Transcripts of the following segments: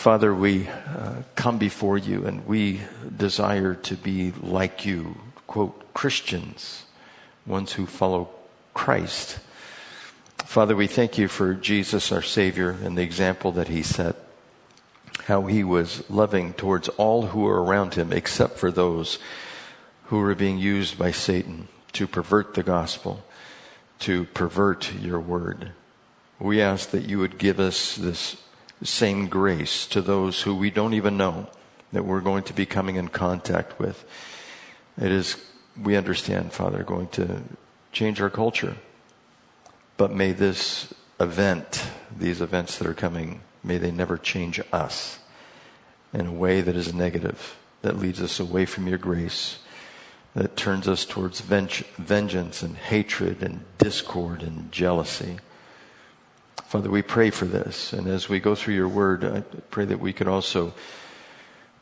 Father, we uh, come before you and we desire to be like you, quote, Christians, ones who follow Christ. Father, we thank you for Jesus, our Savior, and the example that he set. How he was loving towards all who were around him, except for those who were being used by Satan to pervert the gospel, to pervert your word. We ask that you would give us this same grace to those who we don't even know that we're going to be coming in contact with. It is, we understand, Father, going to change our culture. But may this event, these events that are coming, may they never change us in a way that is negative, that leads us away from your grace, that turns us towards vengeance and hatred and discord and jealousy. Father, we pray for this. And as we go through your word, I pray that we could also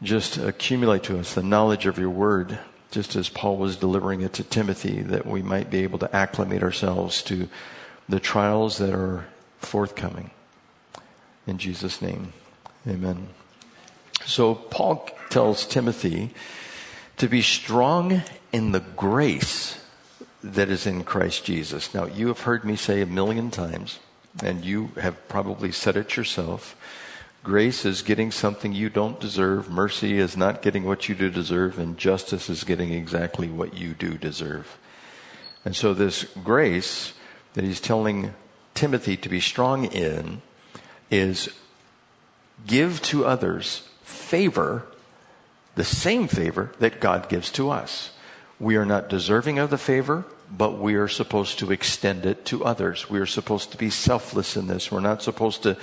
just accumulate to us the knowledge of your word, just as Paul was delivering it to Timothy, that we might be able to acclimate ourselves to the trials that are forthcoming. In Jesus' name, amen. So Paul tells Timothy to be strong in the grace that is in Christ Jesus. Now, you have heard me say a million times and you have probably said it yourself. Grace is getting something you don't deserve. Mercy is not getting what you do deserve. And justice is getting exactly what you do deserve. And so this grace that he's telling Timothy to be strong in is give to others favor, the same favor that God gives to us. We are not deserving of the favor but we are supposed to extend it to others. We are supposed to be selfless in this. We're not supposed to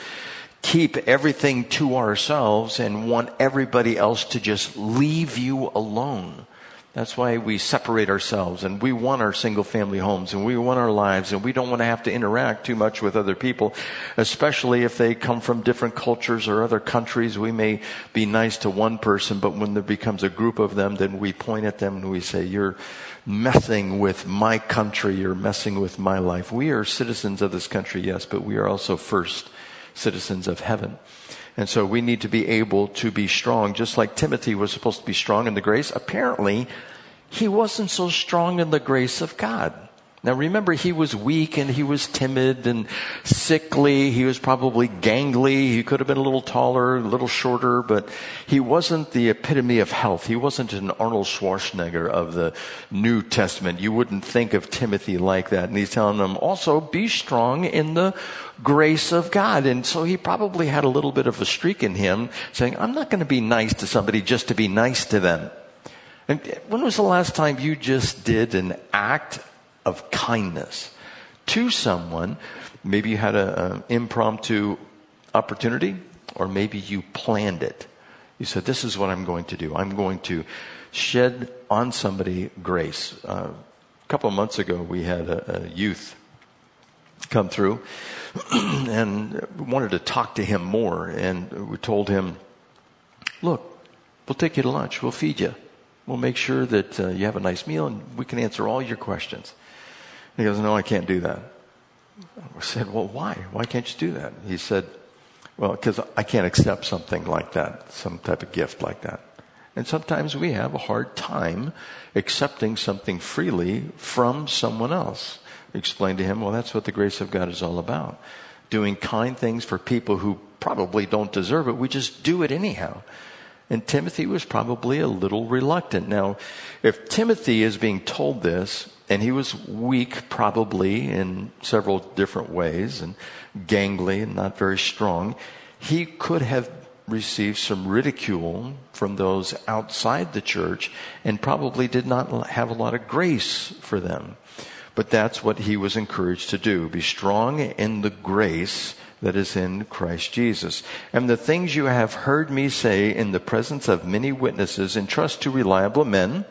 keep everything to ourselves and want everybody else to just leave you alone. That's why we separate ourselves and we want our single family homes and we want our lives and we don't want to have to interact too much with other people, especially if they come from different cultures or other countries. We may be nice to one person, but when there becomes a group of them, then we point at them and we say, you're, messing with my country You're messing with my life. We are citizens of this country, yes, but we are also first citizens of heaven. And so we need to be able to be strong, just like Timothy was supposed to be strong in the grace. Apparently, he wasn't so strong in the grace of God. Now remember, he was weak and he was timid and sickly. He was probably gangly. He could have been a little taller, a little shorter, but he wasn't the epitome of health. He wasn't an Arnold Schwarzenegger of the New Testament. You wouldn't think of Timothy like that. And he's telling them also be strong in the grace of God. And so he probably had a little bit of a streak in him saying, I'm not going to be nice to somebody just to be nice to them. And when was the last time you just did an act of kindness to someone. Maybe you had an impromptu opportunity, or maybe you planned it. You said, This is what I'm going to do. I'm going to shed on somebody grace. Uh, a couple of months ago, we had a, a youth come through and wanted to talk to him more. And we told him, Look, we'll take you to lunch, we'll feed you. We'll make sure that uh, you have a nice meal and we can answer all your questions. He goes, No, I can't do that. I said, Well, why? Why can't you do that? He said, Well, because I can't accept something like that, some type of gift like that. And sometimes we have a hard time accepting something freely from someone else. Explain to him, well, that's what the grace of God is all about. Doing kind things for people who probably don't deserve it. We just do it anyhow. And Timothy was probably a little reluctant. Now, if Timothy is being told this, and he was weak probably in several different ways and gangly and not very strong, he could have received some ridicule from those outside the church and probably did not have a lot of grace for them. But that's what he was encouraged to do. Be strong in the grace that is in Christ Jesus. And the things you have heard me say in the presence of many witnesses entrust to reliable men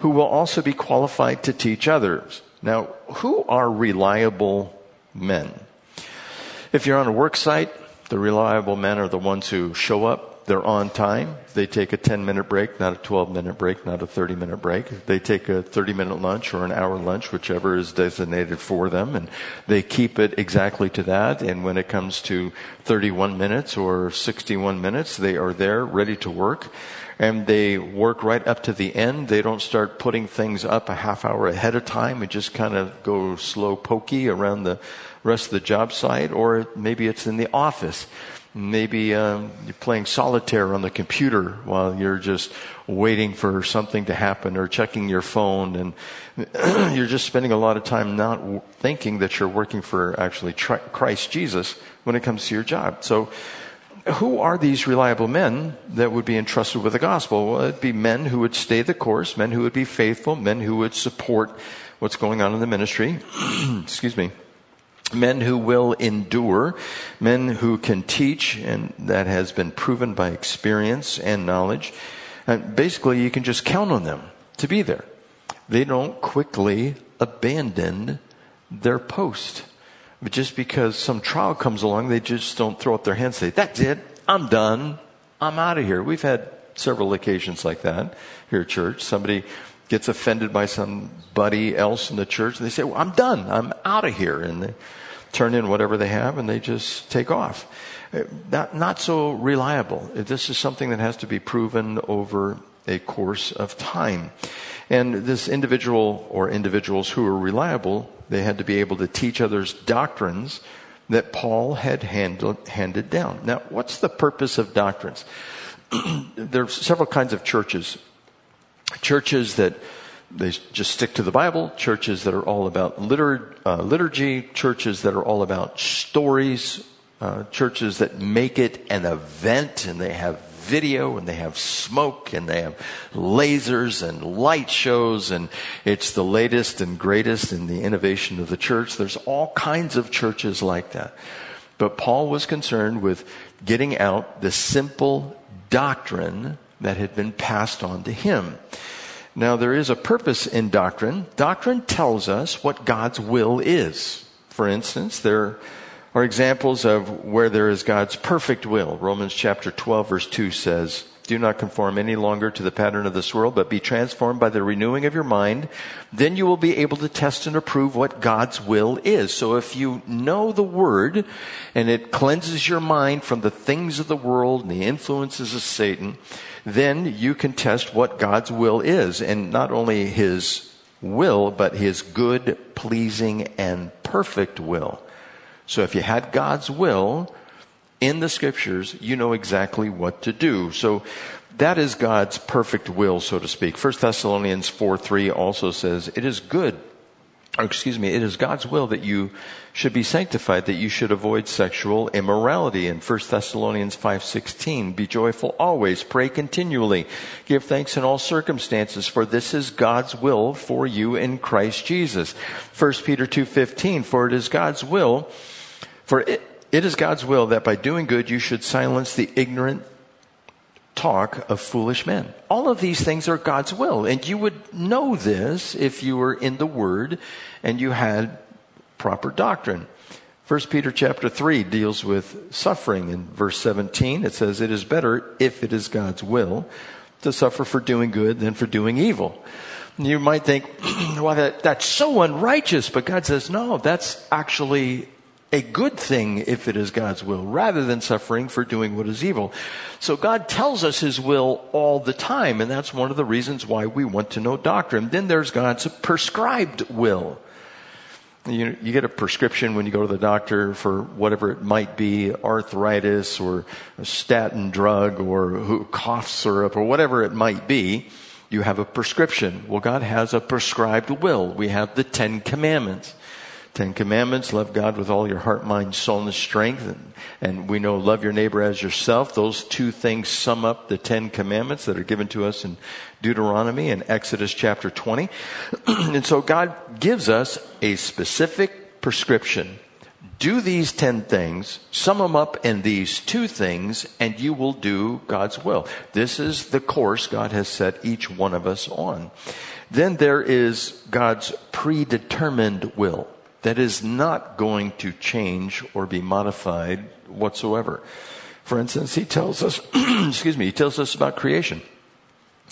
who will also be qualified to teach others. Now, who are reliable men? If you're on a work site, the reliable men are the ones who show up they're on time. They take a 10 minute break, not a 12 minute break, not a 30 minute break. They take a 30 minute lunch or an hour lunch, whichever is designated for them, and they keep it exactly to that. And when it comes to 31 minutes or 61 minutes, they are there ready to work. And they work right up to the end. They don't start putting things up a half hour ahead of time and just kind of go slow pokey around the rest of the job site. Or maybe it's in the office Maybe um, you're playing solitaire on the computer while you're just waiting for something to happen or checking your phone and you're just spending a lot of time not thinking that you're working for actually Christ Jesus when it comes to your job. So who are these reliable men that would be entrusted with the gospel? Well, it'd be men who would stay the course, men who would be faithful, men who would support what's going on in the ministry. Excuse me men who will endure, men who can teach, and that has been proven by experience and knowledge. And basically, you can just count on them to be there. They don't quickly abandon their post. But just because some trial comes along, they just don't throw up their hands and say, That's it, I'm done, I'm out of here. We've had several occasions like that here at church. Somebody gets offended by somebody else in the church and they say, well, I'm done, I'm out of here. And they turn in whatever they have and they just take off. Uh, not, not so reliable. This is something that has to be proven over a course of time. And this individual or individuals who were reliable, they had to be able to teach others doctrines that Paul had handled, handed down. Now, what's the purpose of doctrines? there are several kinds of churches. Churches that they just stick to the Bible, churches that are all about litur- uh, liturgy, churches that are all about stories, uh, churches that make it an event and they have video and they have smoke and they have lasers and light shows and it's the latest and greatest in the innovation of the church. There's all kinds of churches like that. But Paul was concerned with getting out the simple doctrine that had been passed on to him. Now, there is a purpose in doctrine. Doctrine tells us what God's will is. For instance, there are examples of where there is God's perfect will. Romans chapter 12 verse 2 says, do not conform any longer to the pattern of this world, but be transformed by the renewing of your mind. Then you will be able to test and approve what God's will is. So if you know the word and it cleanses your mind from the things of the world and the influences of Satan, then you can test what God's will is. And not only his will, but his good, pleasing, and perfect will. So if you had God's will in the scriptures, you know exactly what to do. So that is God's perfect will, so to speak. 1 Thessalonians 4 3 also says, It is good or excuse me, it is God's will that you should be sanctified, that you should avoid sexual immorality. In 1 Thessalonians 5:16, be joyful always, pray continually, give thanks in all circumstances, for this is God's will for you in Christ Jesus. 1 Peter 2:15, for it is God's will, for it, it is God's will that by doing good you should silence the ignorant talk of foolish men. All of these things are God's will. And you would know this if you were in the Word and you had proper doctrine. 1 Peter chapter 3 deals with suffering. In verse 17, it says, It is better, if it is God's will, to suffer for doing good than for doing evil. You might think, well, that, that's so unrighteous, but God says, no, that's actually a good thing if it is God's will, rather than suffering for doing what is evil. So God tells us His will all the time, and that's one of the reasons why we want to know doctrine. Then there's God's prescribed will. You, you get a prescription when you go to the doctor for whatever it might be, arthritis or a statin drug or cough syrup or whatever it might be. You have a prescription. Well, God has a prescribed will. We have the Ten Commandments. Ten Commandments, love God with all your heart, mind, soul, and strength. And, and, we know love your neighbor as yourself. Those two things sum up the Ten Commandments that are given to us in Deuteronomy and Exodus chapter 20. and so God gives us a specific prescription. Do these ten things, sum them up in these two things, and you will do God's will. This is the course God has set each one of us on. Then there is God's predetermined will that is not going to change or be modified whatsoever. For instance, he tells us, excuse me, he tells us about creation.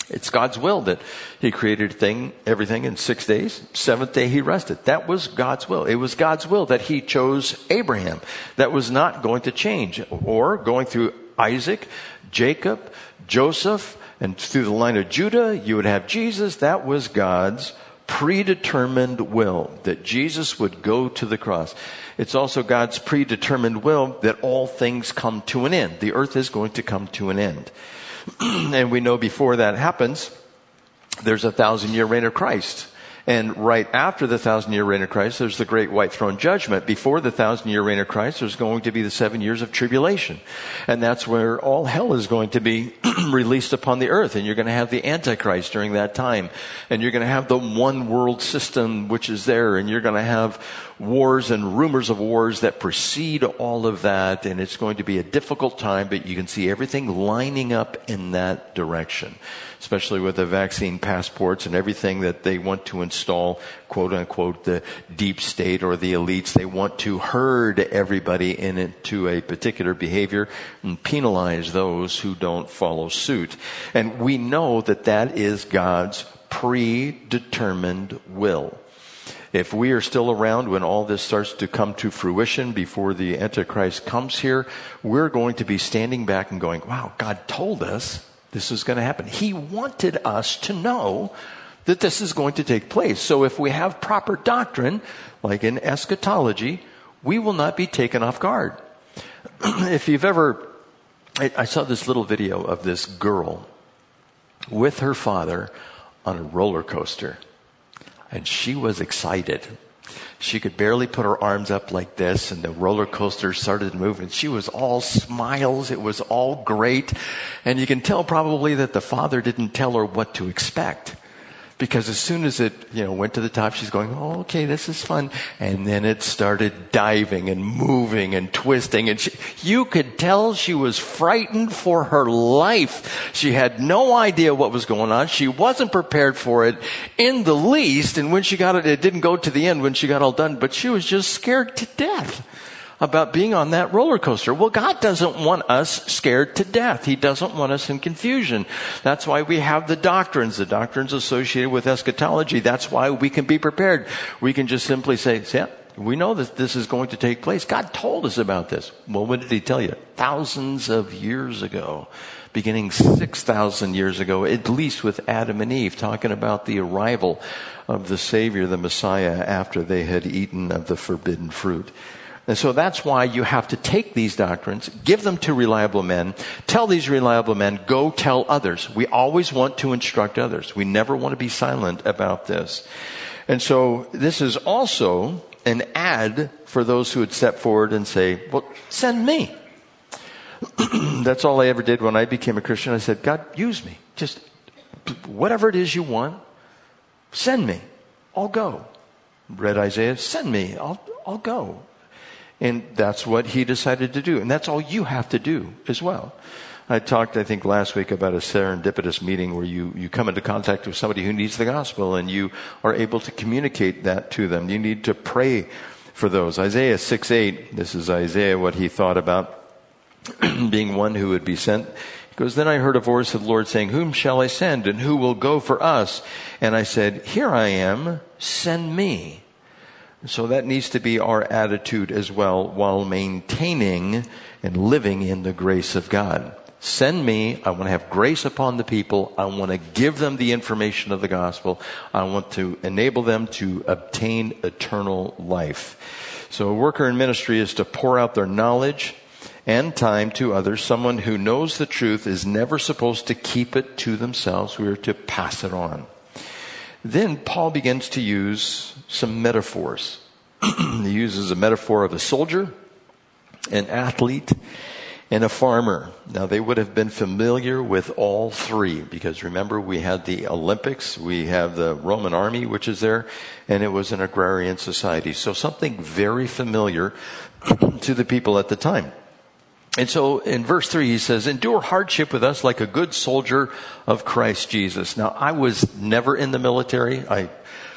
It's God's will that He created thing, everything in six days. Seventh day He rested. That was God's will. It was God's will that He chose Abraham. That was not going to change. Or going through Isaac, Jacob, Joseph, and through the line of Judah, you would have Jesus. That was God's predetermined will that Jesus would go to the cross. It's also God's predetermined will that all things come to an end. The earth is going to come to an end. and we know before that happens, there's a thousand year reign of Christ. And right after the thousand year reign of Christ, there's the great white throne judgment. Before the thousand year reign of Christ, there's going to be the seven years of tribulation. And that's where all hell is going to be released upon the earth. And you're going to have the Antichrist during that time. And you're going to have the one world system which is there. And you're going to have wars and rumors of wars that precede all of that. And it's going to be a difficult time, but you can see everything lining up in that direction especially with the vaccine passports and everything that they want to install, quote unquote, the deep state or the elites. They want to herd everybody into a particular behavior and penalize those who don't follow suit. And we know that that is God's predetermined will if we are still around when all this starts to come to fruition before the Antichrist comes here, we're going to be standing back and going, wow, God told us this is going to happen. He wanted us to know that this is going to take place. So if we have proper doctrine, like in eschatology, we will not be taken off guard. if you've ever, I, I saw this little video of this girl with her father on a roller coaster, and she was excited. She could barely put her arms up like this, and the roller coaster started moving. She was all smiles. It was all great. And you can tell probably that the father didn't tell her what to expect because as soon as it, you know, went to the top, she's going, oh, okay, this is fun. And then it started diving and moving and twisting. And she, you could tell she was frightened for her life. She had no idea what was going on. She wasn't prepared for it in the least. And when she got it, it didn't go to the end when she got all done, but she was just scared to death about being on that roller coaster. Well, God doesn't want us scared to death. He doesn't want us in confusion. That's why we have the doctrines, the doctrines associated with eschatology. That's why we can be prepared. We can just simply say, yeah, we know that this is going to take place. God told us about this. Well, when did he tell you? Thousands of years ago beginning 6,000 years ago, at least with Adam and Eve, talking about the arrival of the Savior, the Messiah, after they had eaten of the forbidden fruit. And so that's why you have to take these doctrines, give them to reliable men, tell these reliable men, go tell others. We always want to instruct others. We never want to be silent about this. And so this is also an ad for those who would step forward and say, well, send me. That's all I ever did when I became a Christian. I said, God, use me. Just whatever it is you want, send me. I'll go. Read Isaiah, send me. I'll, I'll go. And that's what he decided to do. And that's all you have to do as well. I talked, I think, last week about a serendipitous meeting where you, you come into contact with somebody who needs the gospel and you are able to communicate that to them. You need to pray for those. Isaiah 6 8, this is Isaiah, what he thought about being one who would be sent. He goes, Then I heard a voice of the Lord saying, Whom shall I send and who will go for us? And I said, Here I am, send me. So that needs to be our attitude as well while maintaining and living in the grace of God. Send me. I want to have grace upon the people. I want to give them the information of the gospel. I want to enable them to obtain eternal life. So a worker in ministry is to pour out their knowledge and time to others. Someone who knows the truth is never supposed to keep it to themselves. We are to pass it on. Then Paul begins to use some metaphors. he uses a metaphor of a soldier, an athlete, and a farmer. Now they would have been familiar with all three because remember we had the Olympics, we have the Roman army which is there, and it was an agrarian society. So something very familiar to the people at the time. And so in verse 3, he says, Endure hardship with us like a good soldier of Christ Jesus. Now, I was never in the military. I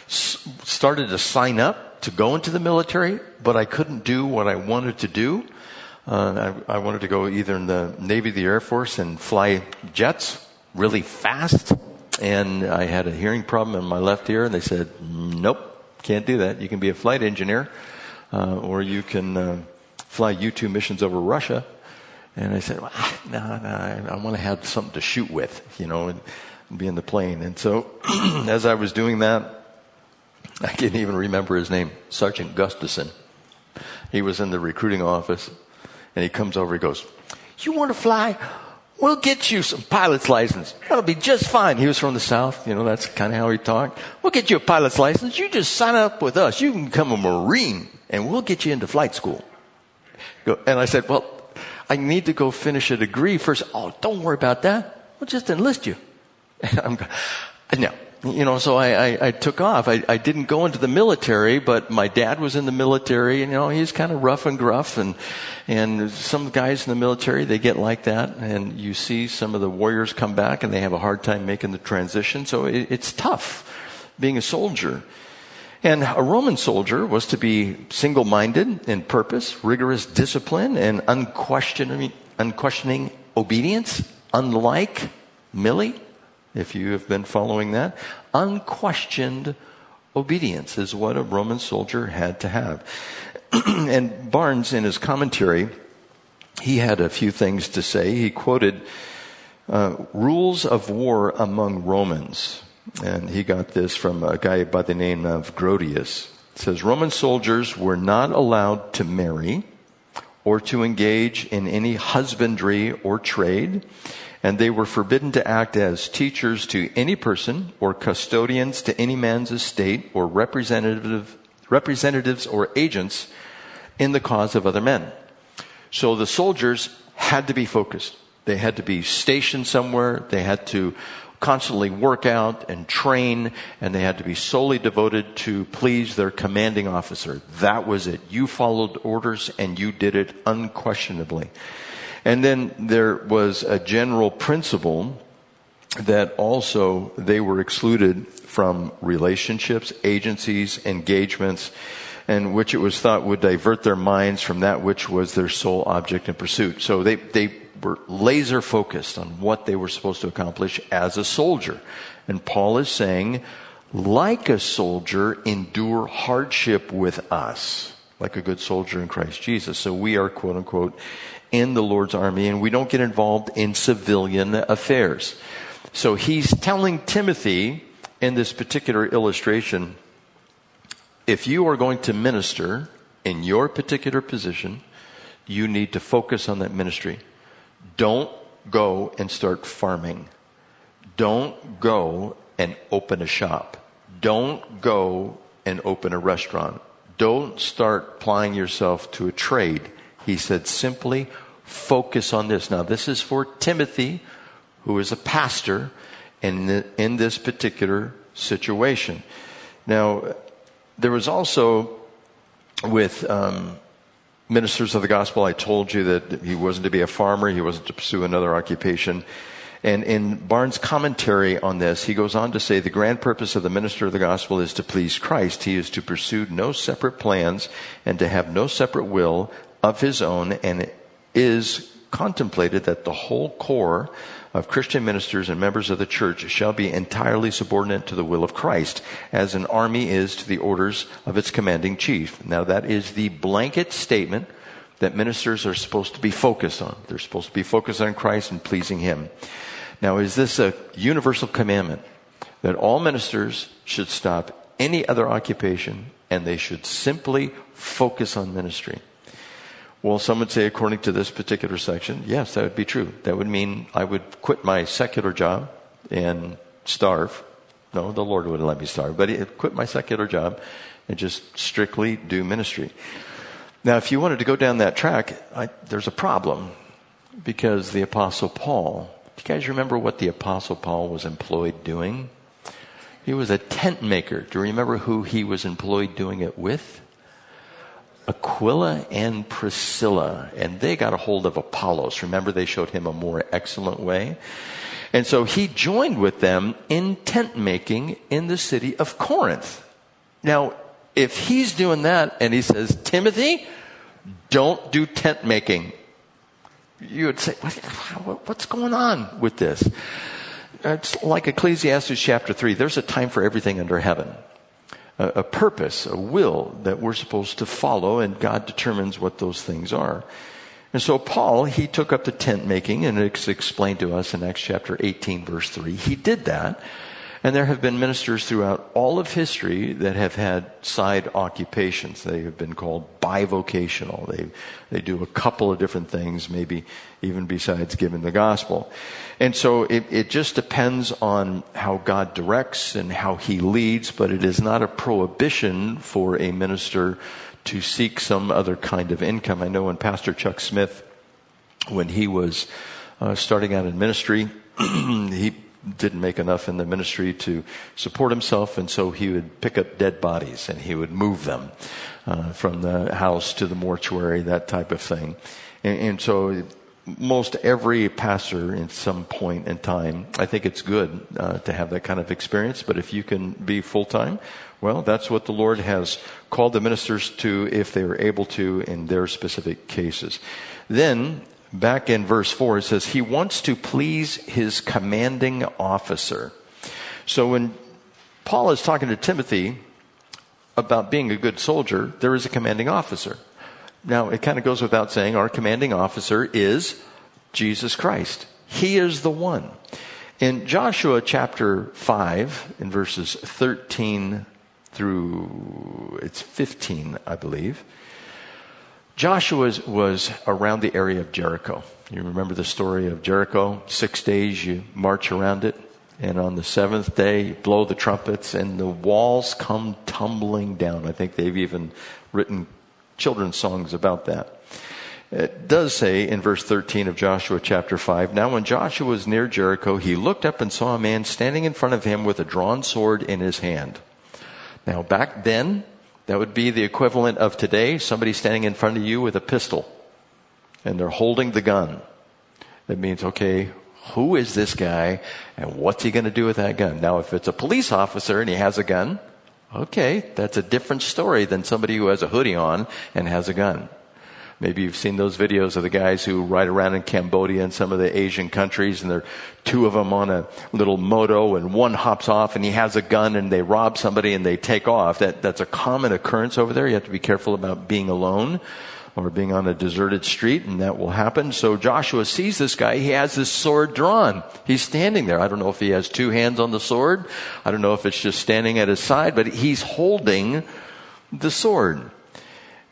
s- started to sign up to go into the military, but I couldn't do what I wanted to do. Uh, I, I wanted to go either in the Navy, the Air Force, and fly jets really fast. And I had a hearing problem in my left ear, and they said, "Nope, can't do that. You can be a flight engineer, uh, or you can uh, fly U-2 missions over Russia." And I said, well, "No, no, I, I want to have something to shoot with, you know, and, be in the plane." And so, as I was doing that, I can't even remember his name, Sergeant Gustafson. He was in the recruiting office, and he comes over. He goes, "You want to fly? We'll get you some pilot's license. That'll be just fine." He was from the south, you know. That's kind of how he talked. We'll get you a pilot's license. You just sign up with us. You can become a marine, and we'll get you into flight school. And I said, "Well, I need to go finish a degree first. Oh, don't worry about that. We'll just enlist you." I'm, no, you know, so I, I, I took off. I, I didn't go into the military, but my dad was in the military, and you know, he's kind of rough and gruff, and and some guys in the military they get like that, and you see some of the warriors come back, and they have a hard time making the transition. So it, it's tough being a soldier. And a Roman soldier was to be single-minded in purpose, rigorous discipline, and unquestioning, unquestioning obedience, unlike Milley if you have been following that. Unquestioned obedience is what a Roman soldier had to have. and Barnes, in his commentary, he had a few things to say. He quoted uh, rules of war among Romans. And he got this from a guy by the name of Grotius. It says Roman soldiers were not allowed to marry or to engage in any husbandry or trade and they were forbidden to act as teachers to any person or custodians to any man's estate or representative, representatives or agents in the cause of other men. So the soldiers had to be focused. They had to be stationed somewhere. They had to constantly work out and train, and they had to be solely devoted to please their commanding officer. That was it. You followed orders and you did it unquestionably. And then there was a general principle that also they were excluded from relationships, agencies, engagements, and which it was thought would divert their minds from that which was their sole object and pursuit. So they, they were laser focused on what they were supposed to accomplish as a soldier. And Paul is saying, like a soldier, endure hardship with us, like a good soldier in Christ Jesus. So we are quote unquote in the Lord's army and we don't get involved in civilian affairs. So he's telling Timothy in this particular illustration, if you are going to minister in your particular position, you need to focus on that ministry. Don't go and start farming. Don't go and open a shop. Don't go and open a restaurant. Don't start applying yourself to a trade. He said simply focus on this. Now, this is for Timothy, who is a pastor in, in this particular situation. Now, there was also with um, ministers of the gospel, I told you that he wasn't to be a farmer, he wasn't to pursue another occupation. And in Barnes' commentary on this, he goes on to say the grand purpose of the minister of the gospel is to please Christ. He is to pursue no separate plans and to have no separate will of his own and is contemplated that the whole corps of Christian ministers and members of the church shall be entirely subordinate to the will of Christ, as an army is to the orders of its commanding chief. Now that is the blanket statement that ministers are supposed to be focused on. They're supposed to be focused on Christ and pleasing Him. Now is this a universal commandment that all ministers should stop any other occupation and they should simply focus on ministry? Well, some would say, according to this particular section, yes, that would be true. That would mean I would quit my secular job and starve. No, the Lord wouldn't let me starve, but I'd quit my secular job and just strictly do ministry. Now, if you wanted to go down that track, I, there's a problem because the Apostle Paul, do you guys remember what the Apostle Paul was employed doing? He was a tent maker. Do you remember who he was employed doing it with? Aquila and Priscilla, and they got a hold of Apollos. Remember, they showed him a more excellent way. And so he joined with them in tent making in the city of Corinth. Now, if he's doing that and he says, Timothy, don't do tent making. You would say, what's going on with this? It's like Ecclesiastes chapter 3. There's a time for everything under heaven. A, a purpose, a will that we're supposed to follow, and God determines what those things are. And so Paul, he took up the tent making, and it's explained to us in Acts chapter 18, verse 3. He did that. And there have been ministers throughout all of history that have had side occupations. They have been called bivocational. They, they do a couple of different things, maybe even besides giving the gospel. And so it, it just depends on how God directs and how he leads, but it is not a prohibition for a minister to seek some other kind of income. I know when Pastor Chuck Smith, when he was uh, starting out in ministry, he didn't make enough in the ministry to support himself, and so he would pick up dead bodies and he would move them uh, from the house to the mortuary, that type of thing. And, and so most every pastor in some point in time, I think it's good uh, to have that kind of experience. But if you can be full time, well, that's what the Lord has called the ministers to if they are able to in their specific cases. Then back in verse 4, it says, He wants to please his commanding officer. So when Paul is talking to Timothy about being a good soldier, there is a commanding officer. Now, it kind of goes without saying, our commanding officer is Jesus Christ. He is the one. In Joshua chapter 5, in verses 13 through, it's 15, I believe, Joshua was around the area of Jericho. You remember the story of Jericho? Six days you march around it, and on the seventh day you blow the trumpets, and the walls come tumbling down. I think they've even written children's songs about that. It does say in verse 13 of Joshua chapter 5 Now, when Joshua was near Jericho, he looked up and saw a man standing in front of him with a drawn sword in his hand. Now, back then, that would be the equivalent of today somebody standing in front of you with a pistol and they're holding the gun. That means, okay, who is this guy and what's he going to do with that gun? Now, if it's a police officer and he has a gun, okay, that's a different story than somebody who has a hoodie on and has a gun. Maybe you've seen those videos of the guys who ride around in Cambodia and some of the Asian countries and there are two of them on a little moto and one hops off and he has a gun and they rob somebody and they take off. That, that's a common occurrence over there. You have to be careful about being alone or being on a deserted street and that will happen. So Joshua sees this guy. He has his sword drawn. He's standing there. I don't know if he has two hands on the sword. I don't know if it's just standing at his side, but he's holding the sword.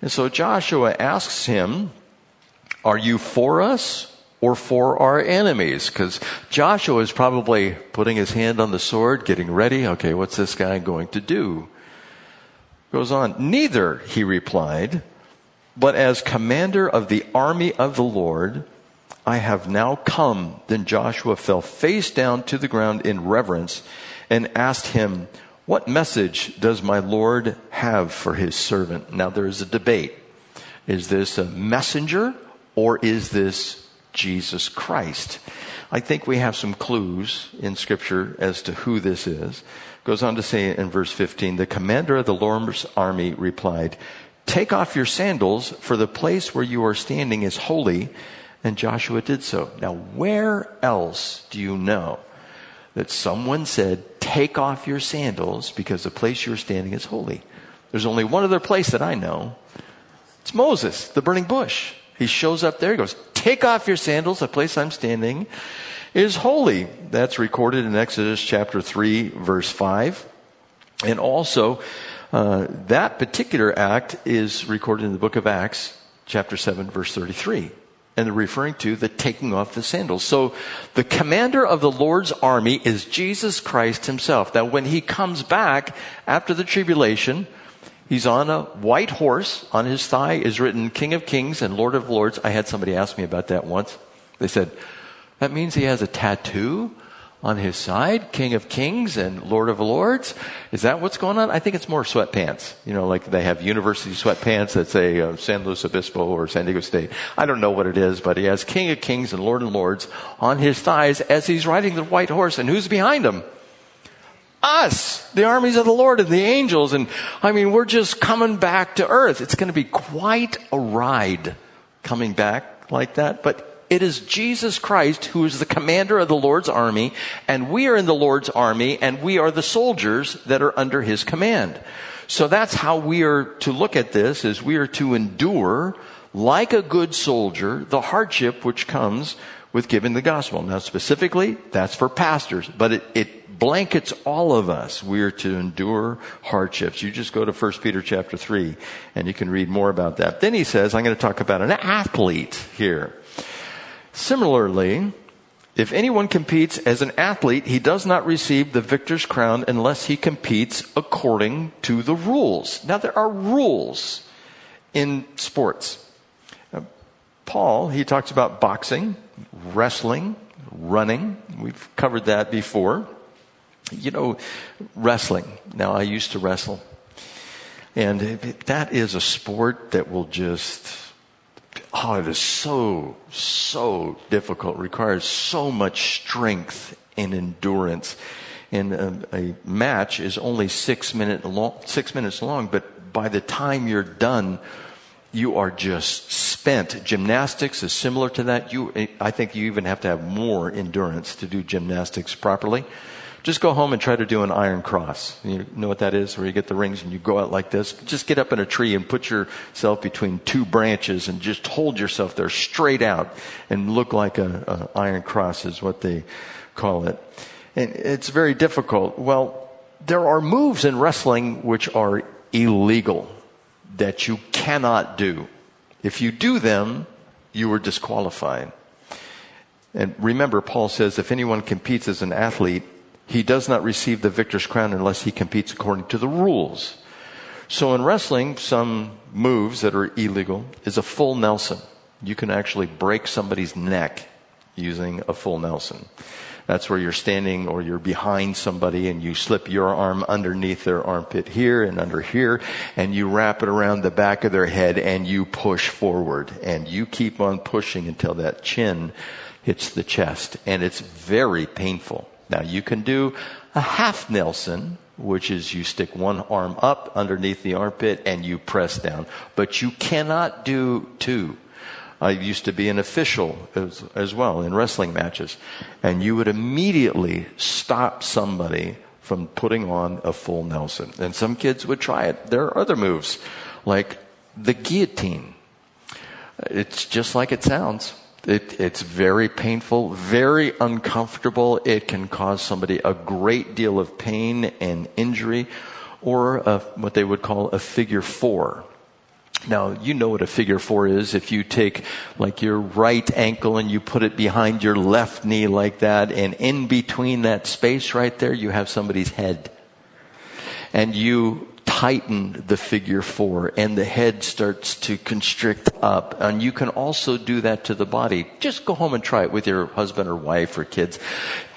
And so Joshua asks him, Are you for us or for our enemies? Because Joshua is probably putting his hand on the sword, getting ready. Okay, what's this guy going to do? Goes on, Neither, he replied, but as commander of the army of the Lord, I have now come. Then Joshua fell face down to the ground in reverence and asked him, what message does my Lord have for his servant? Now there is a debate. Is this a messenger or is this Jesus Christ? I think we have some clues in scripture as to who this is. Goes on to say in verse 15, the commander of the Lord's army replied, take off your sandals for the place where you are standing is holy. And Joshua did so. Now, where else do you know that someone said, Take off your sandals because the place you're standing is holy. There's only one other place that I know. It's Moses, the burning bush. He shows up there, he goes, Take off your sandals, the place I'm standing is holy. That's recorded in Exodus chapter 3, verse 5. And also, uh, that particular act is recorded in the book of Acts, chapter 7, verse 33 and they're referring to the taking off the sandals. So the commander of the Lord's army is Jesus Christ himself. Now when he comes back after the tribulation, he's on a white horse. On his thigh is written King of Kings and Lord of Lords. I had somebody ask me about that once. They said, that means he has a tattoo on his side, King of Kings and Lord of Lords? Is that what's going on? I think it's more sweatpants. You know, like they have university sweatpants that say uh, San Luis Obispo or San Diego State. I don't know what it is, but he has King of Kings and Lord of Lords on his thighs as he's riding the white horse. And who's behind him? Us! the armies of the Lord and the angels. And I mean, we're just coming back to earth. It's going to be quite a ride coming back like that. But it is Jesus Christ who is the commander of the Lord's army, and we are in the Lord's army, and we are the soldiers that are under his command. So that's how we are to look at this, is we are to endure, like a good soldier, the hardship which comes with giving the gospel. Now specifically, that's for pastors, but it, it blankets all of us. We are to endure hardships. You just go to 1 Peter chapter 3 and you can read more about that. Then he says, I'm going to talk about an athlete here. Similarly, if anyone competes as an athlete, he does not receive the victor's crown unless he competes according to the rules. Now, there are rules in sports. Uh, Paul, he talks about boxing, wrestling, running. We've covered that before. You know, wrestling. Now, I used to wrestle. And that is a sport that will just oh, it is so, so difficult, requires so much strength and endurance. And a, a match is only six, minute long, six minutes long, but by the time you're done, you are just spent. Gymnastics is similar to that. You, I think you even have to have more endurance to do gymnastics properly. Just go home and try to do an iron cross. You know what that is? Where you get the rings and you go out like this. Just get up in a tree and put yourself between two branches and just hold yourself there straight out and look like a, a iron cross is what they call it. And it's very difficult. Well, there are moves in wrestling which are illegal that you cannot do. If you do them, you are disqualified. And remember, Paul says if anyone competes as an athlete, he does not receive the victor's crown unless he competes according to the rules. So in wrestling, some moves that are illegal is a full Nelson. You can actually break somebody's neck using a full Nelson. That's where you're standing or you're behind somebody and you slip your arm underneath their armpit here and under here and you wrap it around the back of their head and you push forward and you keep on pushing until that chin hits the chest and it's very painful. Now you can do a half Nelson, which is you stick one arm up underneath the armpit and you press down, but you cannot do two. I used to be an official as, as well in wrestling matches, and you would immediately stop somebody from putting on a full Nelson. And some kids would try it. There are other moves, like the guillotine. It's just like it sounds. It, it's very painful, very uncomfortable. It can cause somebody a great deal of pain and injury, or a, what they would call a figure four. Now, you know what a figure four is. If you take like your right ankle and you put it behind your left knee like that, and in between that space right there, you have somebody's head. And you tighten the figure four and the head starts to constrict up. And you can also do that to the body. Just go home and try it with your husband or wife or kids.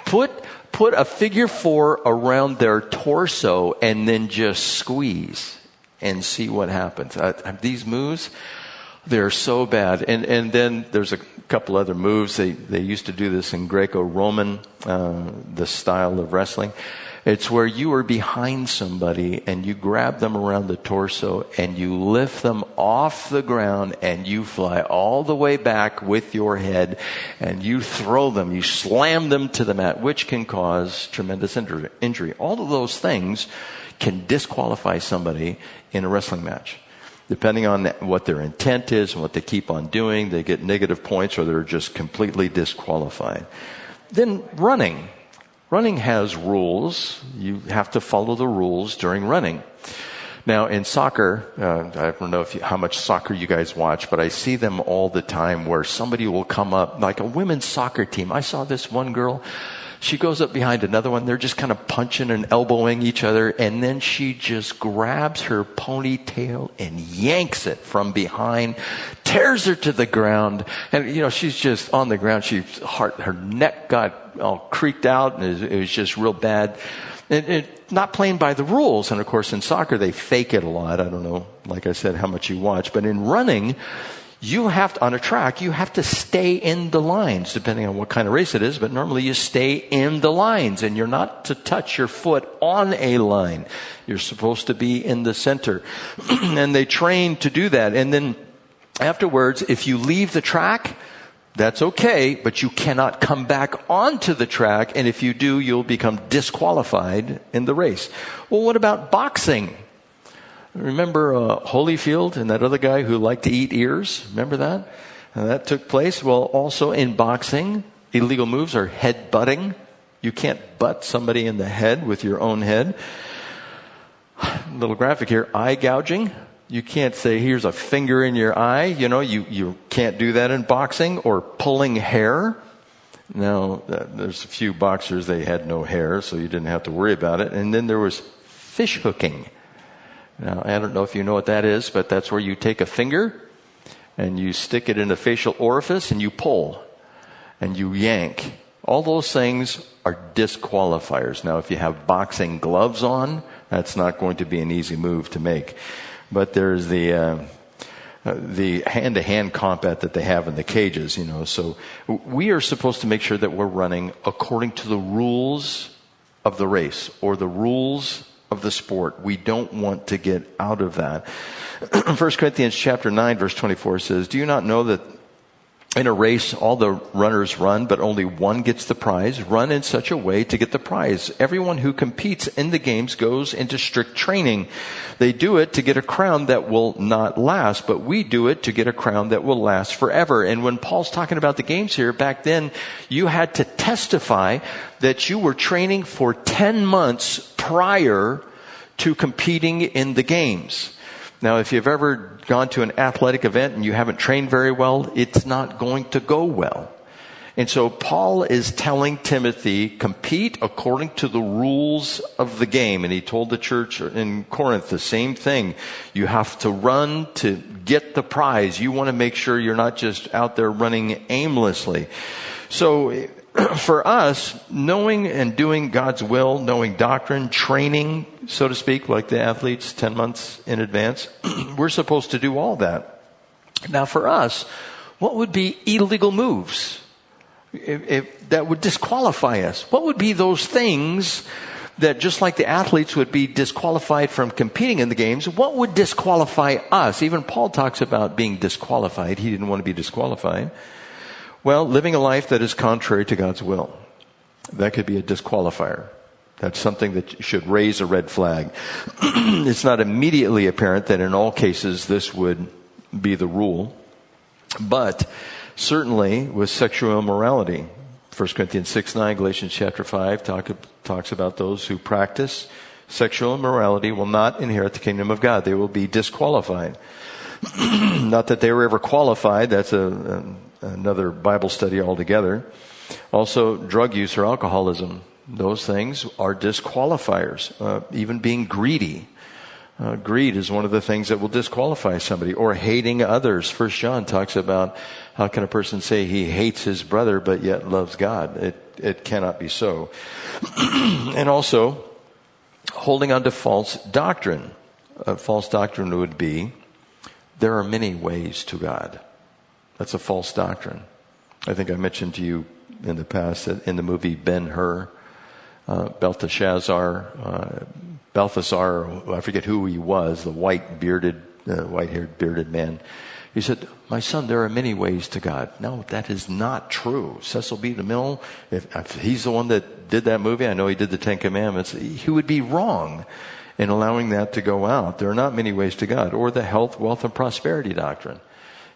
Put, put a figure four around their torso and then just squeeze and see what happens. Uh, these moves, they're so bad. And, and then there's a couple other moves. They, they used to do this in Greco-Roman, uh, the style of wrestling. It's where you are behind somebody and you grab them around the torso and you lift them off the ground and you fly all the way back with your head and you throw them, you slam them to the mat, which can cause tremendous injury. All of those things can disqualify somebody in a wrestling match. Depending on what their intent is and what they keep on doing, they get negative points or they're just completely disqualified. Then running. Running has rules. You have to follow the rules during running. Now, in soccer, uh, I don't know if you, how much soccer you guys watch, but I see them all the time where somebody will come up, like a women's soccer team. I saw this one girl. She goes up behind another one. They're just kind of punching and elbowing each other. And then she just grabs her ponytail and yanks it from behind, tears her to the ground. And, you know, she's just on the ground. She, her, her neck got all creaked out and it was, it was just real bad. And, it, not playing by the rules. And of course, in soccer, they fake it a lot. I don't know, like I said, how much you watch. But in running, you have to, on a track, you have to stay in the lines, depending on what kind of race it is, but normally you stay in the lines and you're not to touch your foot on a line. You're supposed to be in the center. and they train to do that. And then afterwards, if you leave the track, that's okay, but you cannot come back onto the track, and if you do, you'll become disqualified in the race. Well, what about boxing? Remember uh, Holyfield and that other guy who liked to eat ears? Remember that? And that took place. Well, also in boxing, illegal moves are head butting. You can't butt somebody in the head with your own head. Little graphic here, eye gouging. You can't say, here's a finger in your eye. You know, you, you can't do that in boxing or pulling hair. Now, uh, there's a few boxers, they had no hair, so you didn't have to worry about it. And then there was fish hooking. Now, I don't know if you know what that is, but that's where you take a finger and you stick it in a facial orifice and you pull and you yank. All those things are disqualifiers. Now, if you have boxing gloves on, that's not going to be an easy move to make. But there's the, uh, the hand-to-hand combat that they have in the cages, you know. So we are supposed to make sure that we're running according to the rules of the race or the rules of the sport. We don't want to get out of that. 1 Corinthians chapter 9 verse 24 says, Do you not know that in a race, all the runners run, but only one gets the prize. Run in such a way to get the prize. Everyone who competes in the games goes into strict training. They do it to get a crown that will not last, but we do it to get a crown that will last forever. And when Paul's talking about the games here, back then, you had to testify that you were training for 10 months prior to competing in the games. Now, if you've ever gone to an athletic event and you haven't trained very well, it's not going to go well. And so Paul is telling Timothy, compete according to the rules of the game. And he told the church in Corinth the same thing. You have to run to get the prize. You want to make sure you're not just out there running aimlessly. So for us, knowing and doing God's will, knowing doctrine, training, so to speak, like the athletes 10 months in advance, we're supposed to do all that. Now for us, what would be illegal moves if, if that would disqualify us? What would be those things that just like the athletes would be disqualified from competing in the games, what would disqualify us? Even Paul talks about being disqualified. He didn't want to be disqualified. Well, living a life that is contrary to God's will. That could be a disqualifier. That's something that should raise a red flag. it's not immediately apparent that in all cases this would be the rule, but certainly with sexual immorality. 1 Corinthians 6 9, Galatians chapter 5 talk, talks about those who practice sexual immorality will not inherit the kingdom of God. They will be disqualified. not that they were ever qualified, that's a, another Bible study altogether. Also, drug use or alcoholism. Those things are disqualifiers. Uh, even being greedy. Uh, greed is one of the things that will disqualify somebody. Or hating others. First John talks about how can a person say he hates his brother but yet loves God. It, it cannot be so. and also, holding on to false doctrine. A false doctrine would be there are many ways to God. That's a false doctrine. I think I mentioned to you in the past that in the movie Ben Hur, uh, Belteshazzar, uh, Balthasar, I forget who he was, the white bearded, uh, white haired bearded man. He said, My son, there are many ways to God. No, that is not true. Cecil B. DeMille, if, if he's the one that did that movie, I know he did the Ten Commandments, he would be wrong in allowing that to go out. There are not many ways to God. Or the health, wealth, and prosperity doctrine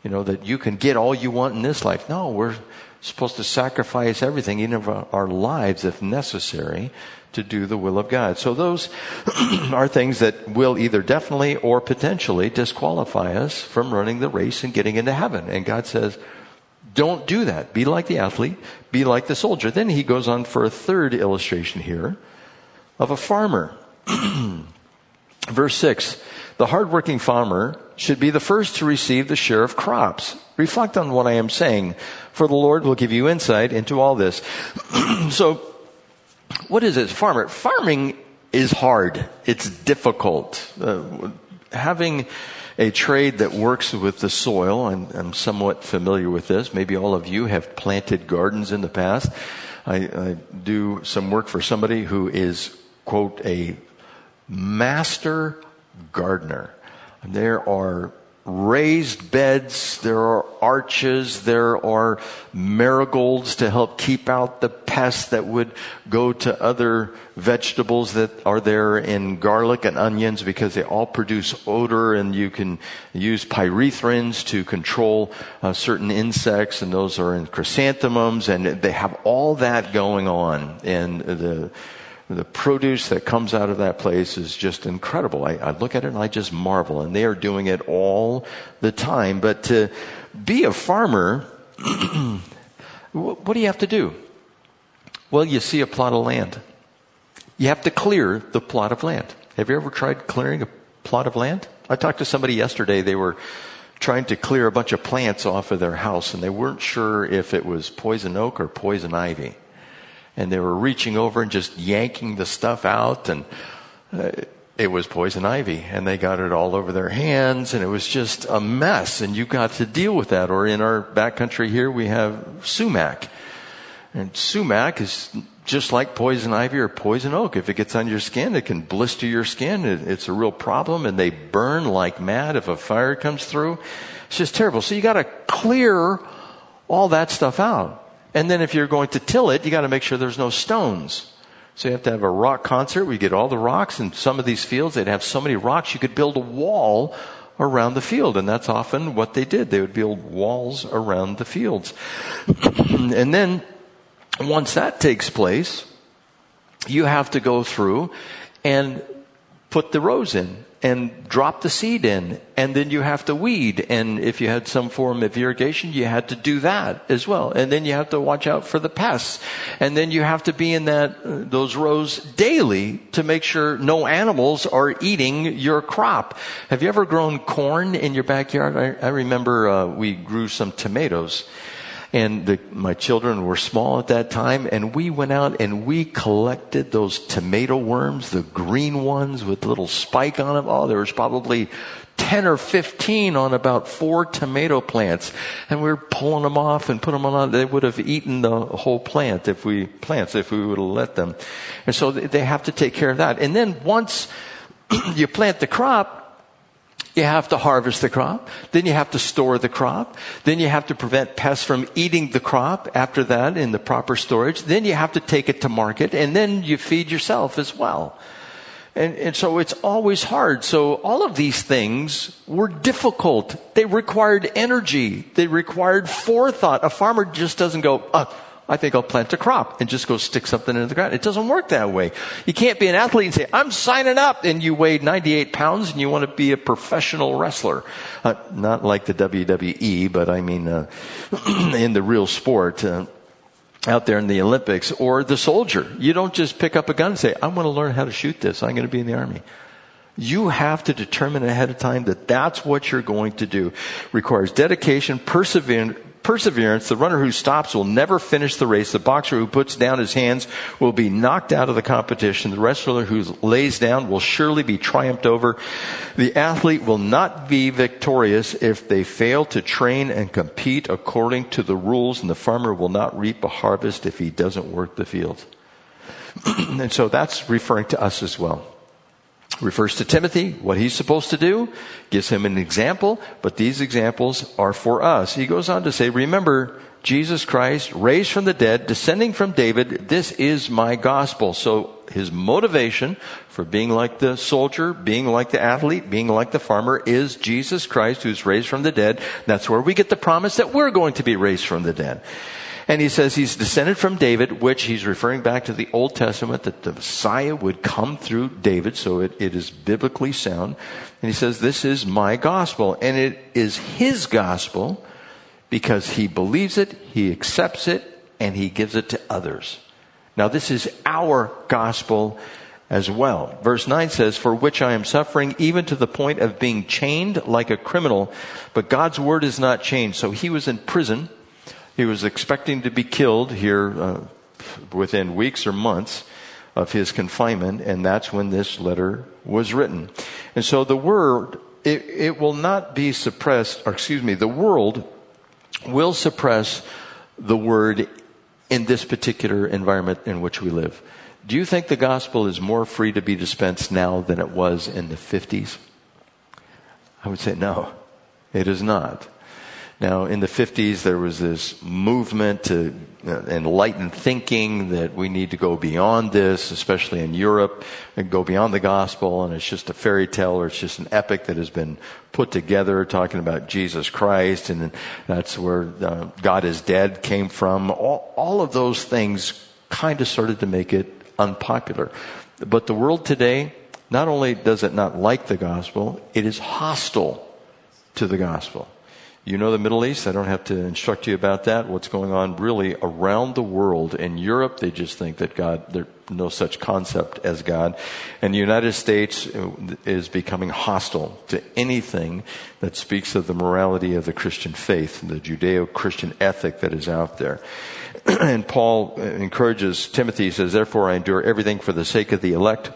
you know, that you can get all you want in this life. No, we're supposed to sacrifice everything, even our lives if necessary, to do the will of God. So those are things that will either definitely or potentially disqualify us from running the race and getting into heaven. And God says, don't do that. Be like the athlete. Be like the soldier. Then he goes on for a third illustration here of a farmer. Verse 6. The hardworking farmer should be the first to receive the share of crops. Reflect on what I am saying, for the Lord will give you insight into all this. so, what is it? Farmer. Farming is hard. It's difficult. Uh, having a trade that works with the soil. I'm, I'm somewhat familiar with this. Maybe all of you have planted gardens in the past. I, I do some work for somebody who is, quote, a master gardener. There are raised beds, there are arches, there are marigolds to help keep out the pests that would go to other vegetables that are there in garlic and onions because they all produce odor and you can use pyrethrins to control uh, certain insects and those are in chrysanthemums and they have all that going on and the the produce that comes out of that place is just incredible. I, I, look at it and I just marvel. And they are doing it all the time. But to be a farmer, what do you have to do? Well, you see a plot of land. You have to clear the plot of land. Have you ever tried clearing a plot of land? I talked to somebody yesterday. They were trying to clear a bunch of plants off of their house and they weren't sure if it was poison oak or poison ivy and they were reaching over and just yanking the stuff out and uh, it was poison ivy and they got it all over their hands and it was just a mess and you got to deal with that or in our backcountry here we have sumac and sumac is just like poison ivy or poison oak. If it gets on your skin, it can blister your skin. it's a real problem and they burn like mad if a fire comes through. It's just terrible. So you gotta clear all that stuff out. And then if you're going to till it, you got to make sure there's no stones. So you have to have a rock concert We get all the rocks. And some of these fields, they'd have so many rocks, you could build a wall around the field. And that's often what they did. They would build walls around the fields. and then once that takes place, you have to go through and put the rows in and drop the seed in and then you have to weed. And if you had some form of irrigation you had to do that as well. And then you have to watch out for the pests. And then you have to be in that uh, those rows daily to make sure no animals are eating your crop. Have you ever grown corn in your backyard? I, I remember uh, we grew some tomatoes and the, my children were small at that time and we went out and we collected those tomato worms, the green ones with little spike on them. Oh, there was probably 10 or 15 on about four tomato plants and we were pulling them off and put them on. They would have eaten the whole plant if we, plants, if we would have let them. And so they have to take care of that. And then once you plant the crop, you have to harvest the crop. Then you have to store the crop. Then you have to prevent pests from eating the crop after that in the proper storage. Then you have to take it to market and then you feed yourself as well. And, and so it's always hard. So all of these things were difficult. They required energy. They required forethought. A farmer just doesn't go, uh, I think I'll plant a crop and just go stick something into the ground. It doesn't work that way. You can't be an athlete and say, I'm signing up and you weigh 98 pounds and you want to be a professional wrestler. Uh, not like the WWE, but I mean, uh, in the real sport. Uh, out there in the Olympics or the soldier. You don't just pick up a gun and say, I'm going to learn how to shoot this. I'm going to be in the army. You have to determine ahead of time that that's what you're going to do. Requires dedication, perseverance, perseverance, the runner who stops will never finish the race. The boxer who puts down his hands will be knocked out of the competition. The wrestler who lays down will surely be triumphed over. The athlete will not be victorious if they fail to train and compete according to the rules, and the farmer will not reap a harvest if he doesn't work the field. and so that's referring to us as well refers to Timothy, what he's supposed to do, gives him an example, but these examples are for us. He goes on to say, remember, Jesus Christ, raised from the dead, descending from David, this is my gospel. So his motivation for being like the soldier, being like the athlete, being like the farmer is Jesus Christ who's raised from the dead. That's where we get the promise that we're going to be raised from the dead. And he says he's descended from David, which he's referring back to the Old Testament, that the Messiah would come through David, so it, it is biblically sound. And he says, this is my gospel. And it is his gospel because he believes it, he accepts it, and he gives it to others. Now this is our gospel as well. Verse 9 says, For which I am suffering even to the point of being chained like a criminal, but God's word is not changed. So he was in prison he was expecting to be killed here uh, within weeks or months of his confinement, and that's when this letter was written. And so the word it, it will not be suppressed, or excuse me, the world will suppress the word in this particular environment in which we live. Do you think the gospel is more free to be dispensed now than it was in the 50s? I would say no, it is not. Now, in the 50s, there was this movement to uh, enlighten thinking that we need to go beyond this, especially in Europe, and go beyond the gospel, and it's just a fairy tale or it's just an epic that has been put together talking about Jesus Christ, and that's where uh, God is dead came from. All, all of those things kind of started to make it unpopular. But the world today, not only does it not like the gospel, it is hostile to the gospel. You know the Middle East. I don't have to instruct you about that. What's going on really around the world. In Europe, they just think that God, there's no such concept as God. And the United States uh, is becoming hostile to anything that speaks of the morality of the Christian faith, the Judeo-Christian ethic that is out there. and Paul encourages Timothy, he says, therefore I endure everything for the sake of the elect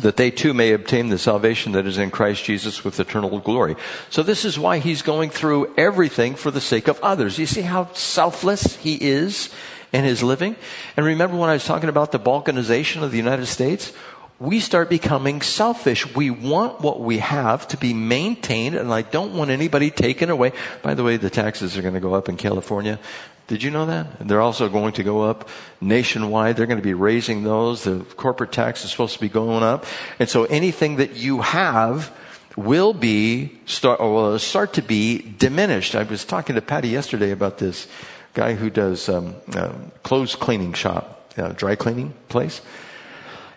that they too may obtain the salvation that is in Christ Jesus with eternal glory. So this is why he's going through everything for the sake of others. You see how selfless he is in his living? And remember when I was talking about the balkanization of the United States? We start becoming selfish. We want what we have to be maintained and I don't want anybody taken away. By the way, the taxes are going to go up in California. Did you know that? They're also going to go up nationwide. They're going to be raising those. The corporate tax is supposed to be going up. And so anything that you have will be start, or start to be diminished. I was talking to Patty yesterday about this guy who does um, uh, clothes cleaning shop, uh, dry cleaning place.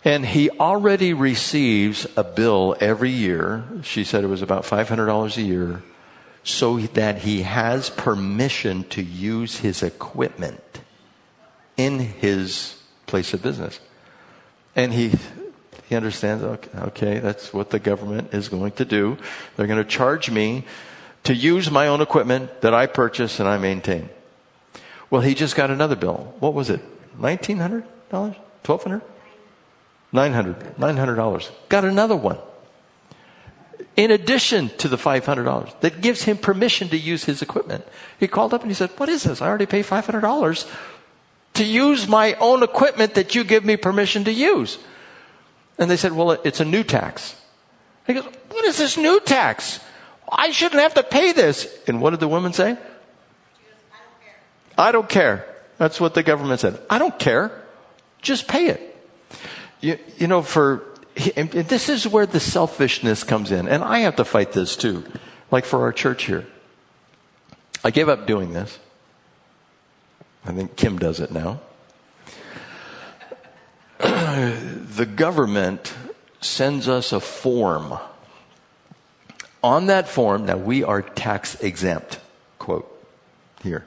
And he already receives a bill every year. She said it was about $500 a year so that he has permission to use his equipment in his place of business. And he, he understands, okay, okay, that's what the government is going to do. They're going to charge me to use my own equipment that I purchase and I maintain. Well, he just got another bill. What was it? $1,900? $1,200? $900. $900. Got another one in addition to the $500 that gives him permission to use his equipment. He called up and he said, What is this? I already paid $500 to use my own equipment that you give me permission to use. And they said, Well, it's a new tax. He goes, What is this new tax? I shouldn't have to pay this. And what did the woman say? I don't care. That's what the government said. I don't care. Just pay it. You, you know, for and this is where the selfishness comes in. And I have to fight this too, like for our church here. I gave up doing this. I think Kim does it now. the government sends us a form. On that form, now we are tax exempt, quote here.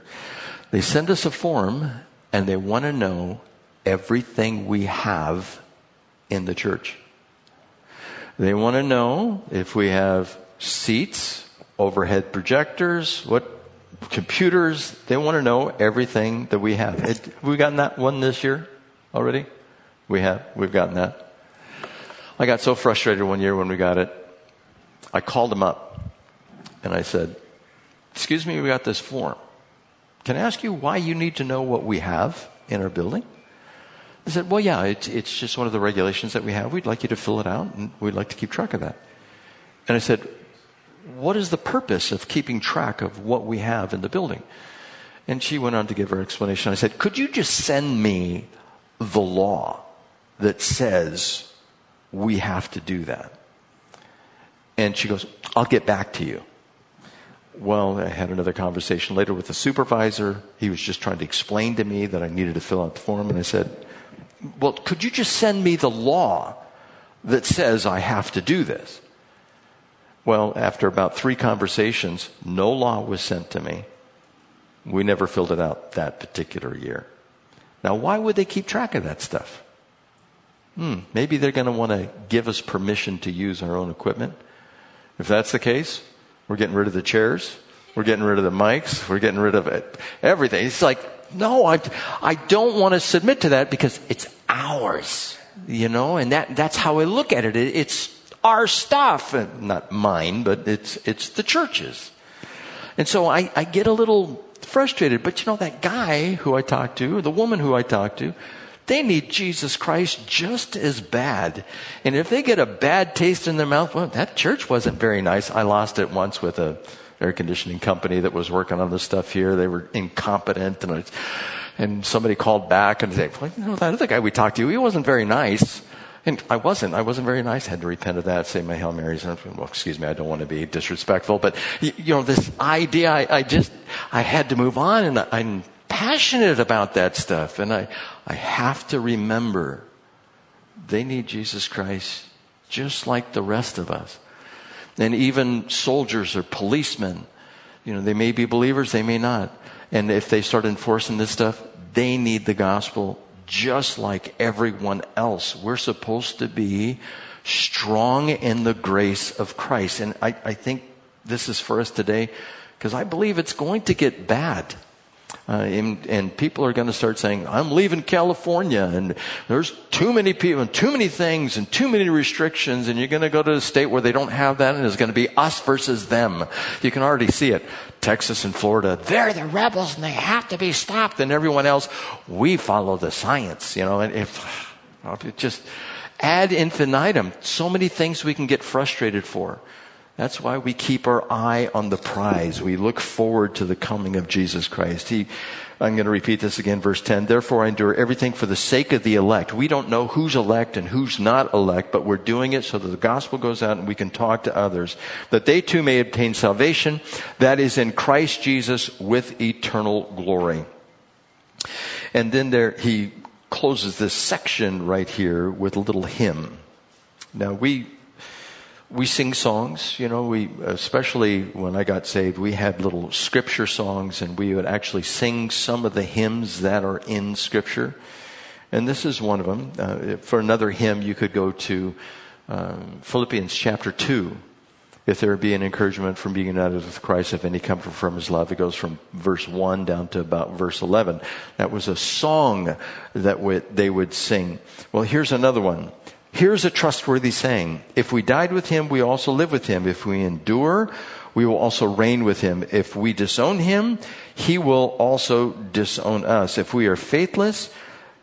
They send us a form and they want to know everything we have in the church. They want to know if we have seats, overhead projectors, what computers. They want to know everything that we have. It, have we gotten that one this year already? We have. We've gotten that. I got so frustrated one year when we got it. I called them up and I said, Excuse me, we got this form. Can I ask you why you need to know what we have in our building? They said, well, yeah, it's, it's just one of the regulations that we have. We'd like you to fill it out and we'd like to keep track of that. And I said, what is the purpose of keeping track of what we have in the building? And she went on to give her explanation. I said, could you just send me the law that says we have to do that? And she goes, I'll get back to you. Well, I had another conversation later with the supervisor. He was just trying to explain to me that I needed to fill out the form. And I said, well, could you just send me the law that says I have to do this? Well, after about three conversations, no law was sent to me. We never filled it out that particular year. Now, why would they keep track of that stuff? Hmm, maybe they're going to want to give us permission to use our own equipment. If that's the case, we're getting rid of the chairs. We're getting rid of the mics. We're getting rid of it, everything. It's like no, I, I don't want to submit to that because it's ours, you know, and that, that's how I look at it. it. It's our stuff. Not mine, but it's, it's the church's. And so I, I get a little frustrated. But you know, that guy who I talked to, the woman who I talked to, they need Jesus Christ just as bad. And if they get a bad taste in their mouth, well, that church wasn't very nice. I lost it once with a air conditioning company that was working on this stuff here. They were incompetent and I, and somebody called back and said, well, you know, that other guy we talked to, he wasn't very nice. And I wasn't. I wasn't very nice. I had to repent of that, say my Hail Marys. And, well, excuse me, I don't want to be disrespectful, but you know, this idea, I, I just, I had to move on and I'm passionate about that stuff. And I, I have to remember they need Jesus Christ just like the rest of us. And even soldiers or policemen, you know, they may be believers, they may not. And if they start enforcing this stuff, they need the gospel just like everyone else. We're supposed to be strong in the grace of Christ. And I, I think this is for us today because I believe it's going to get bad. Uh, and, and, people are going to start saying, I'm leaving California and there's too many people and too many things and too many restrictions and you're going to go to a state where they don't have that and it's going to be us versus them. You can already see it. Texas and Florida, they're the rebels and they have to be stopped and everyone else, we follow the science, you know, and if, if just ad infinitum, so many things we can get frustrated for. That's why we keep our eye on the prize. We look forward to the coming of Jesus Christ. He, I'm going to repeat this again, verse 10. Therefore, I endure everything for the sake of the elect. We don't know who's elect and who's not elect, but we're doing it so that the gospel goes out and we can talk to others, that they too may obtain salvation that is in Christ Jesus with eternal glory. And then there, he closes this section right here with a little hymn. Now, we we sing songs, you know, we, especially when I got saved, we had little scripture songs and we would actually sing some of the hymns that are in scripture. And this is one of them. Uh, for another hymn, you could go to um, Philippians chapter 2. If there be an encouragement from being united with Christ, if any comfort from his love, it goes from verse 1 down to about verse 11. That was a song that they would sing. Well, here's another one. Here's a trustworthy saying. If we died with him, we also live with him. If we endure, we will also reign with him. If we disown him, he will also disown us. If we are faithless,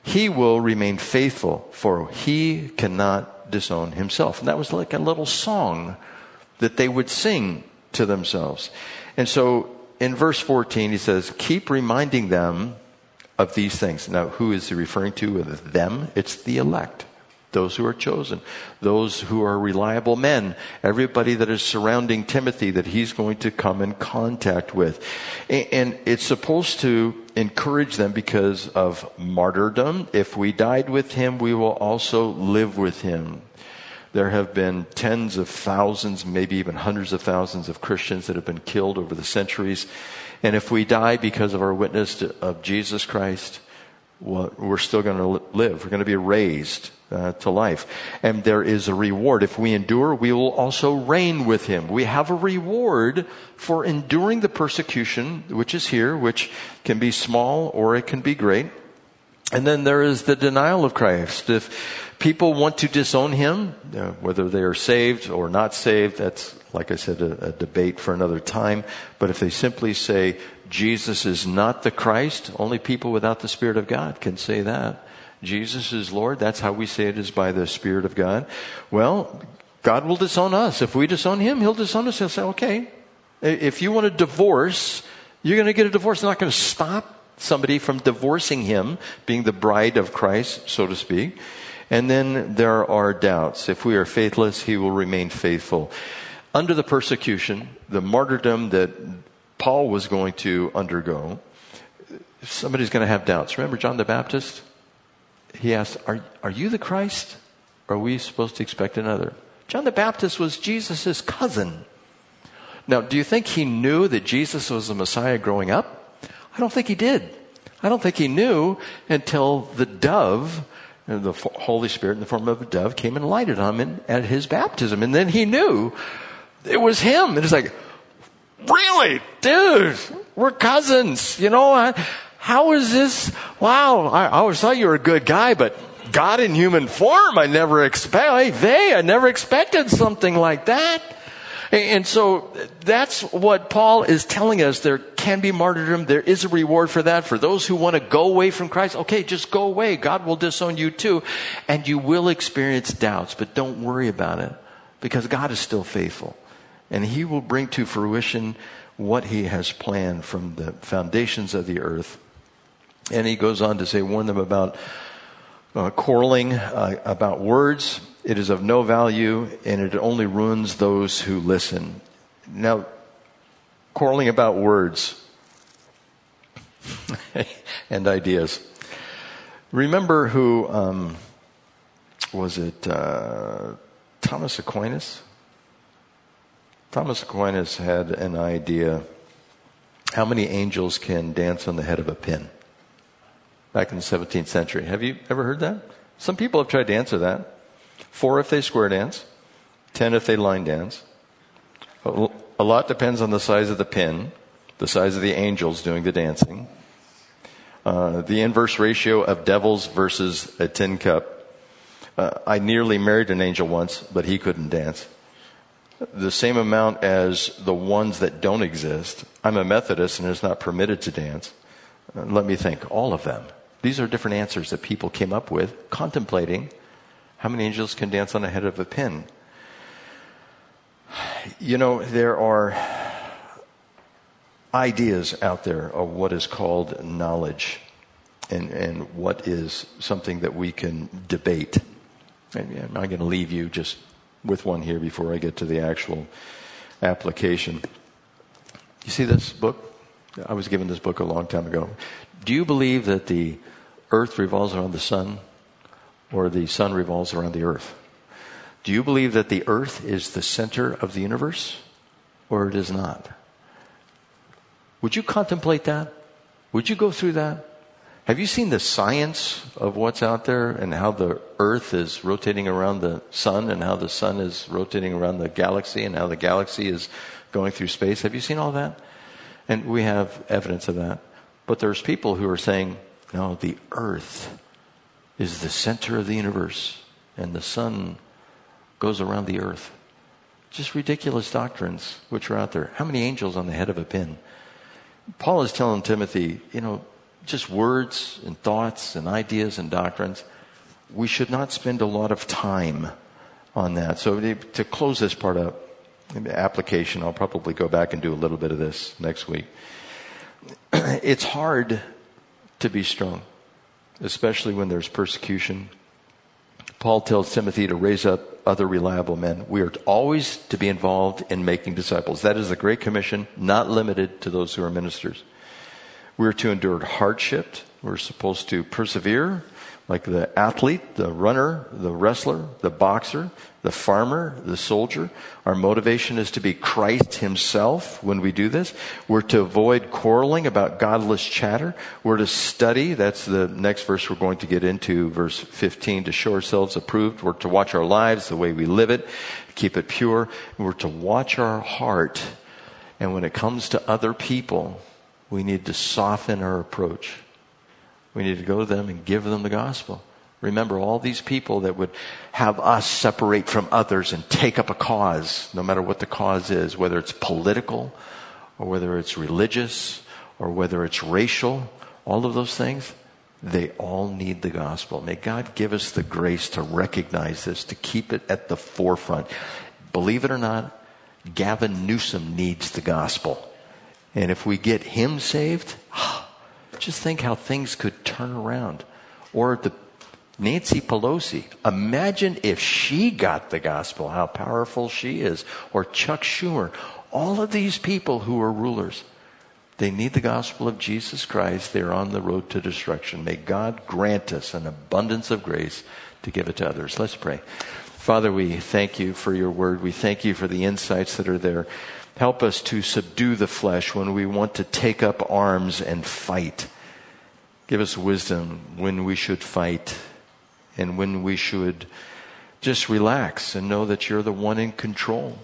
he will remain faithful, for he cannot disown himself. And that was like a little song that they would sing to themselves. And so in verse 14, he says, keep reminding them of these things. Now, who is he referring to? With them? It's the elect those who are chosen, those who are reliable men, everybody that is surrounding Timothy that he's going to come in contact with. And it's supposed to encourage them because of martyrdom. If we died with him, we will also live with him. There have been tens of thousands, maybe even hundreds of thousands of Christians that have been killed over the centuries. And if we die because of our witness to, of Jesus Christ, well, we're still going to live. We're going to be raised uh, to life. And there is a reward. If we endure, we will also reign with him. We have a reward for enduring the persecution, which is here, which can be small or it can be great. And then there is the denial of Christ. If people want to disown him, uh, whether they are saved or not saved, that's, like I said, a, a debate for another time. But if they simply say, Jesus is not the Christ, only people without the Spirit of God can say that. Jesus is Lord. That's how we say it is by the Spirit of God. Well, God will disown us. If we disown Him, He'll disown us. He'll say, okay, if you want a divorce, you're going to get a divorce. It's not going to stop somebody from divorcing Him, being the bride of Christ, so to speak. And then there are doubts. If we are faithless, He will remain faithful. Under the persecution, the martyrdom that Paul was going to undergo, somebody's going to have doubts. Remember John the Baptist? He asks, are, are you the Christ? Or are we supposed to expect another? John the Baptist was Jesus' cousin. Now, do you think he knew that Jesus was the Messiah growing up? I don't think he did. I don't think he knew until the dove, uh, the Holy Spirit in the form of a dove, came and lighted on him at his baptism. And then he knew it was him. And it's like, really? Dude, we're cousins. You know, I, how is this? Wow, I, always thought you were a good guy, but God in human form. I never expect, hey, they, I never expected something like that. And so that's what Paul is telling us. There can be martyrdom. There is a reward for that. For those who want to go away from Christ, okay, just go away. God will disown you too. And you will experience doubts, but don't worry about it because God is still faithful. And He will bring to fruition what He has planned from the foundations of the earth. And He goes on to say, warn them about uh, quarreling uh, about words it is of no value and it only ruins those who listen. Now, quarreling about words and ideas. Remember who um, was it? Uh, Thomas Aquinas. Thomas Aquinas had an idea. How many angels can dance on the head of a pin? Back in the 17th century. Have you ever heard that? Some people have tried to answer that. Four if they square dance, ten if they line dance. A lot depends on the size of the pin, the size of the angels doing the dancing, uh, the inverse ratio of devils versus a tin cup. Uh, I nearly married an angel once, but he couldn't dance. The same amount as the ones that don't exist. I'm a Methodist and it's not permitted to dance. Uh, let me think. All of them. These are different answers that people came up with, contemplating how many angels can dance on the head of a pin? You know, there are ideas out there of what is called knowledge and, and what is something that we can debate. And I'm going to leave you just with one here before I get to the actual application. You see this book? I was given this book a long time ago. Do you believe that the earth revolves around the sun? or the sun revolves around the earth. Do you believe that the earth is the center of the universe or it is not? Would you contemplate that? Would you go through that? Have you seen the science of what's out there and how the earth is rotating around the sun and how the sun is rotating around the galaxy and how the galaxy is going through space? Have you seen all that? And we have evidence of that. But there's people who are saying, no, the earth is the center of the universe and the sun goes around the earth. Just ridiculous doctrines which are out there. How many angels on the head of a pin? Paul is telling Timothy, you know, just words and thoughts and ideas and doctrines. We should not spend a lot of time on that. So to close this part up, application, I'll probably go back and do a little bit of this next week. it's hard to be strong especially when there's persecution. Paul tells Timothy to raise up other reliable men. We are always to be involved in making disciples. That is the Great Commission, not limited to those who are ministers. We're to endure hardship. We're supposed to persevere like the athlete, the runner, the wrestler, the boxer, the farmer, the soldier. Our motivation is to be Christ himself when we do this. We're to avoid quarreling about godless chatter. We're to study. That's the next verse we're going to get into, verse 15, to show ourselves approved. We're to watch our lives, the way we live it, keep it pure. We're to watch our heart. And when it comes to other people, we need to soften our approach. We need to go to them and give them the gospel. Remember all these people that would have us separate from others and take up a cause, no matter what the cause is, whether it's political or whether it's religious or whether it's racial, all of those things, they all need the gospel. May God give us the grace to recognize this, to keep it at the forefront. Believe it or not, Gavin Newsom needs the gospel. And if we get him saved, ah, just think how things could turn around. Or the Nancy Pelosi. Imagine if she got the gospel, how powerful she is. Or Chuck Schumer. All of these people who are rulers, they need the gospel of Jesus Christ. They're on the road to destruction. May God grant us an abundance of grace to give it to others. Let's pray. Father, we thank you for your word. We thank you for the insights that are there. Help us to subdue the flesh when we want to take up arms and fight. Give us wisdom when we should fight and when we should just relax and know that you're the one in control.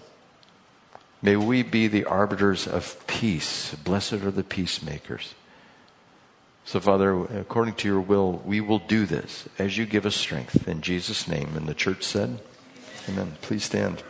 May we be the arbiters of peace. Blessed are the peacemakers. So, Father, according to your will, we will do this as you give us strength. In Jesus' name. And the church said, Amen. Please stand.